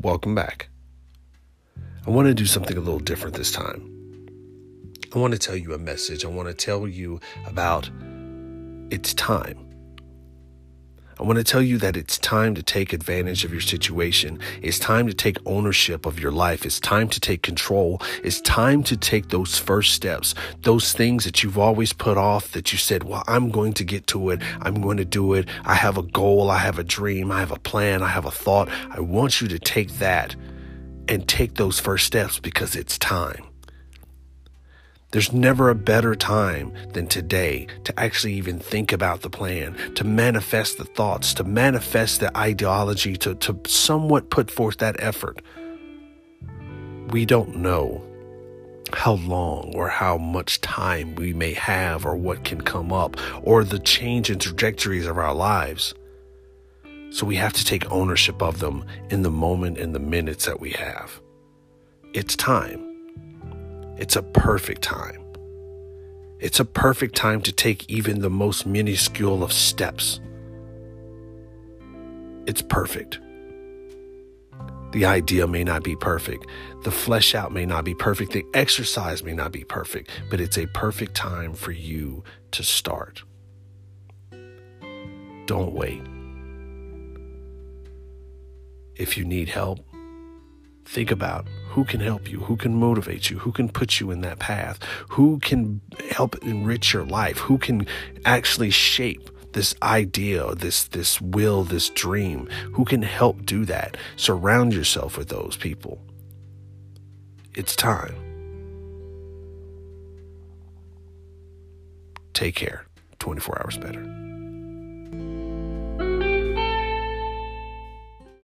welcome back. I want to do something a little different this time. I want to tell you a message. I want to tell you about it's time. I want to tell you that it's time to take advantage of your situation. It's time to take ownership of your life. It's time to take control. It's time to take those first steps, those things that you've always put off that you said, well, I'm going to get to it. I'm going to do it. I have a goal. I have a dream. I have a plan. I have a thought. I want you to take that and take those first steps because it's time. There's never a better time than today to actually even think about the plan, to manifest the thoughts, to manifest the ideology, to, to somewhat put forth that effort. We don't know how long or how much time we may have or what can come up or the change in trajectories of our lives. So we have to take ownership of them in the moment and the minutes that we have. It's time. It's a perfect time. It's a perfect time to take even the most minuscule of steps. It's perfect. The idea may not be perfect. The flesh out may not be perfect. The exercise may not be perfect, but it's a perfect time for you to start. Don't wait. If you need help, think about who can help you, who can motivate you, who can put you in that path, who can help enrich your life, who can actually shape this idea, this this will, this dream, who can help do that. Surround yourself with those people. It's time. Take care. 24 hours better.